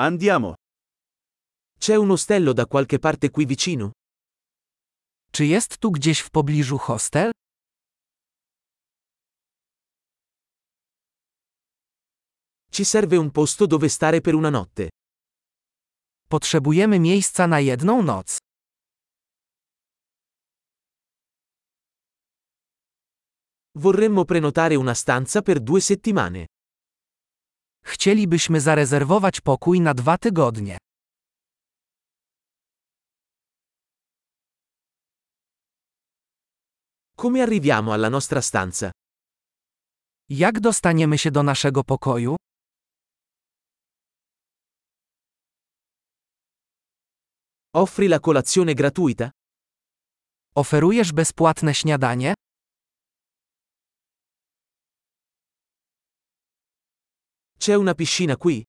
Andiamo. C'è un ostello da qualche parte qui vicino? Czy jest tu gdzieś w pobliżu hostel? Ci serve un posto dove stare per una notte. Potrzebujemy miejsca na jedną noc. Vorremmo prenotare una stanza per due settimane. Chcielibyśmy zarezerwować pokój na dwa tygodnie. Come arriviamo alla nostra stanza? Jak dostaniemy się do naszego pokoju? Offri la colazione gratuita? Oferujesz bezpłatne śniadanie? C'è una piscina qui?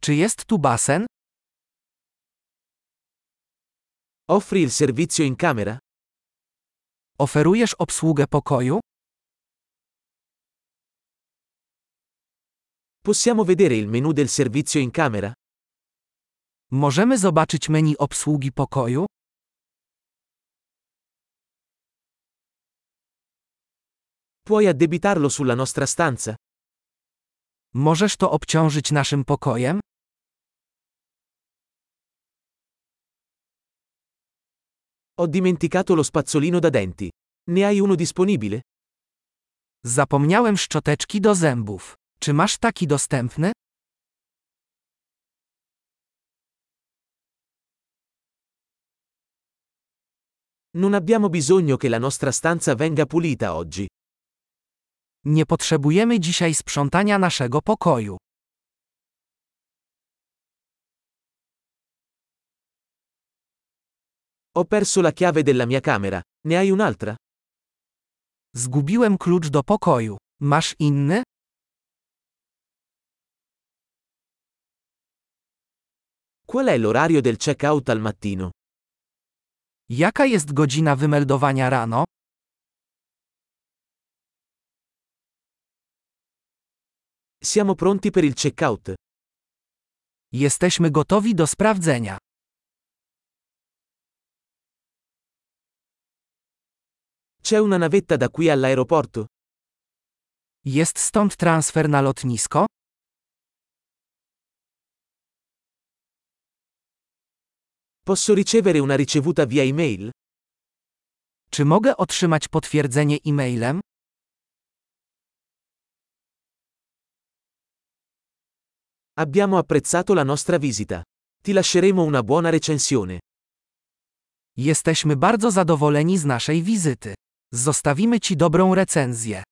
Czy jest tu basen? Offri il servizio in camera? Oferujesz obsługę pokoju? Possiamo vedere il menu del servizio in camera? Możemy zobaczyć menu obsługi pokoju? Puoi addebitarlo sulla nostra stanza? Możesz to obciążyć naszym pokojem? Ho dimenticato lo spazzolino da denti. Ne hai uno disponibile? Zapomniałem szczoteczki do zębów. Czy masz taki dostępny? Non abbiamo bisogno che la nostra stanza venga pulita oggi. Nie potrzebujemy dzisiaj sprzątania naszego pokoju. Ho perso la chiave della mia camera. Ne hai un'altra? Zgubiłem klucz do pokoju. Masz inny? Qual è l'orario del check-out al mattino? Jaka jest godzina wymeldowania rano? Siamo pronti per il check-out. Jesteśmy gotowi do sprawdzenia. C'è una navetta da qui all'aeroporto? Jest stąd transfer na lotnisko? Posso ricevere una ricevuta via email? Czy mogę otrzymać potwierdzenie e-mailem? Abbiamo apprezzato la nostra visita. Ti lasceremo una buona recensione. Jesteśmy bardzo zadowoleni z naszej wizyty. Zostawimy Ci dobrą recenzję.